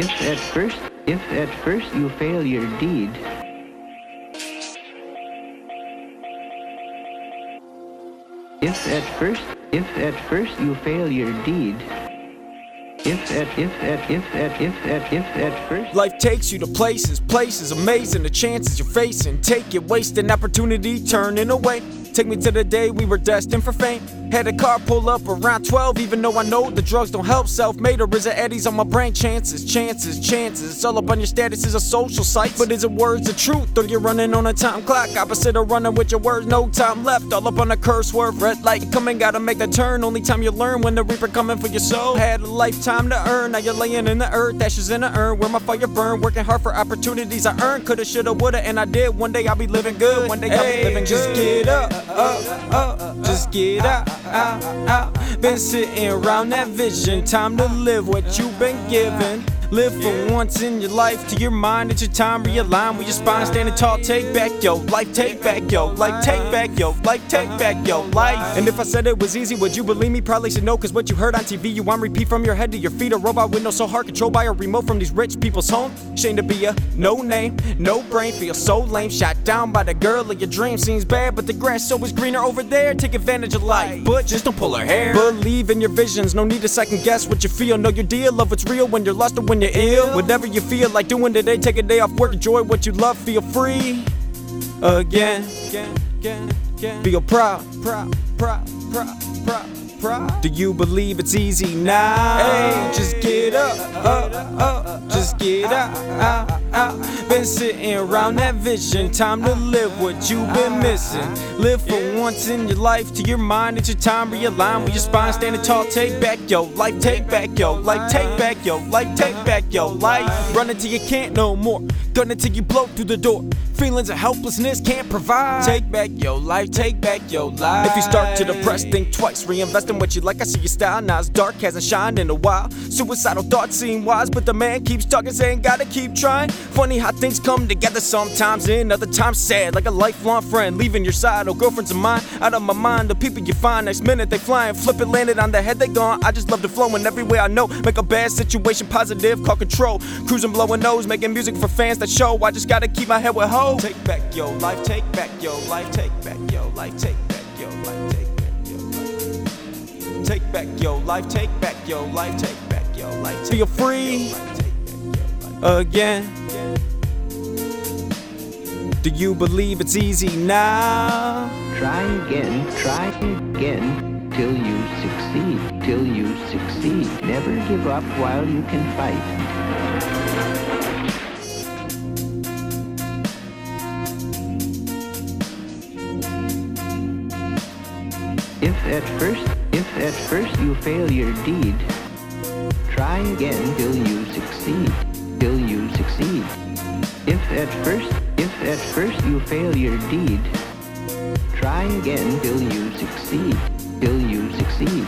If at first, if at first you fail your deed, if at first, if at first you fail your deed, if at, if at, if at, if at, if at first. Life takes you to places, places amazing, the chances you're facing. Take it, wasting opportunity, turning away. Take me to the day we were destined for fame. Had a car pull up around 12, even though I know the drugs don't help. Self made or is it Eddie's on my brain? Chances, chances, chances. It's all up on your status is a social site. But is it words of truth or you're running on a time clock? Opposite of running with your words, no time left. All up on a curse word, red light coming, gotta make the turn. Only time you learn when the reaper coming for your soul. Had a lifetime to earn, now you're laying in the earth, ashes in the urn. Where my fire burn, working hard for opportunities I earned. Coulda, shoulda, woulda, and I did. One day I'll be living good, one day I'll be living good. Just get up, up, up, just get out, out. Been sitting around that vision, time to live what you've been given. Live for once in your life, to your mind, it's your time, realign with your spine, standing tall, take back yo life, take back yo life, take back yo life, take back yo life. And if I said it was easy, would you believe me? Probably said no, cause what you heard on TV, you want repeat from your head to your feet. A robot window so hard, controlled by a remote from these rich people's home. Shame to be a no name, no brain, feel so lame. Shot down by the girl of your dreams, seems bad, but the grass so is greener over there. Take advantage of life, but just don't pull her hair. Believe in your visions, no need to second guess what you feel. Know your deal, love what's real when you're lost or when you're ill. Whatever you feel like doing today, take a day off work, enjoy what you love, feel free. Again, feel. Proud. Do you believe it's easy now? Hey, just get up, up, up, just get out, out, out. Been sitting around that vision, time to live what you've been missing. Live for once in your life, to your mind, it's your time, realign with your spine, standing tall, take back your life, take back your life, take back your life, take back your life. Run until you can't no more, gun until you blow through the door. Feelings of helplessness can't provide. Take back your life, take back your life. If you start to depress, think twice, reinvest in what you like. I see your style, now it's dark, hasn't shined in a while. Suicidal thoughts seem wise, but the man keeps talking, saying gotta keep trying. Funny how things come together sometimes, and other times sad, like a lifelong friend leaving your side. Or girlfriends of mine, out of my mind. The people you find, next minute they flying, flip it, landed on their head, they gone. I just love the flow in every way I know. Make a bad situation positive, call control. Cruising, blowing nose, making music for fans that show. I just gotta keep my head with hope. Take back your life, take back your life, take back your life, take back your life, take back your life. Take back your life, take back your life, take back your life. Feel free again. Do you believe it's easy now? Try again, try again, till you succeed, till you succeed. Never give up while you can fight. At first, if at first you fail your deed, try again till you succeed, till you succeed. If at first, if at first you fail your deed, try again till you succeed, till you succeed.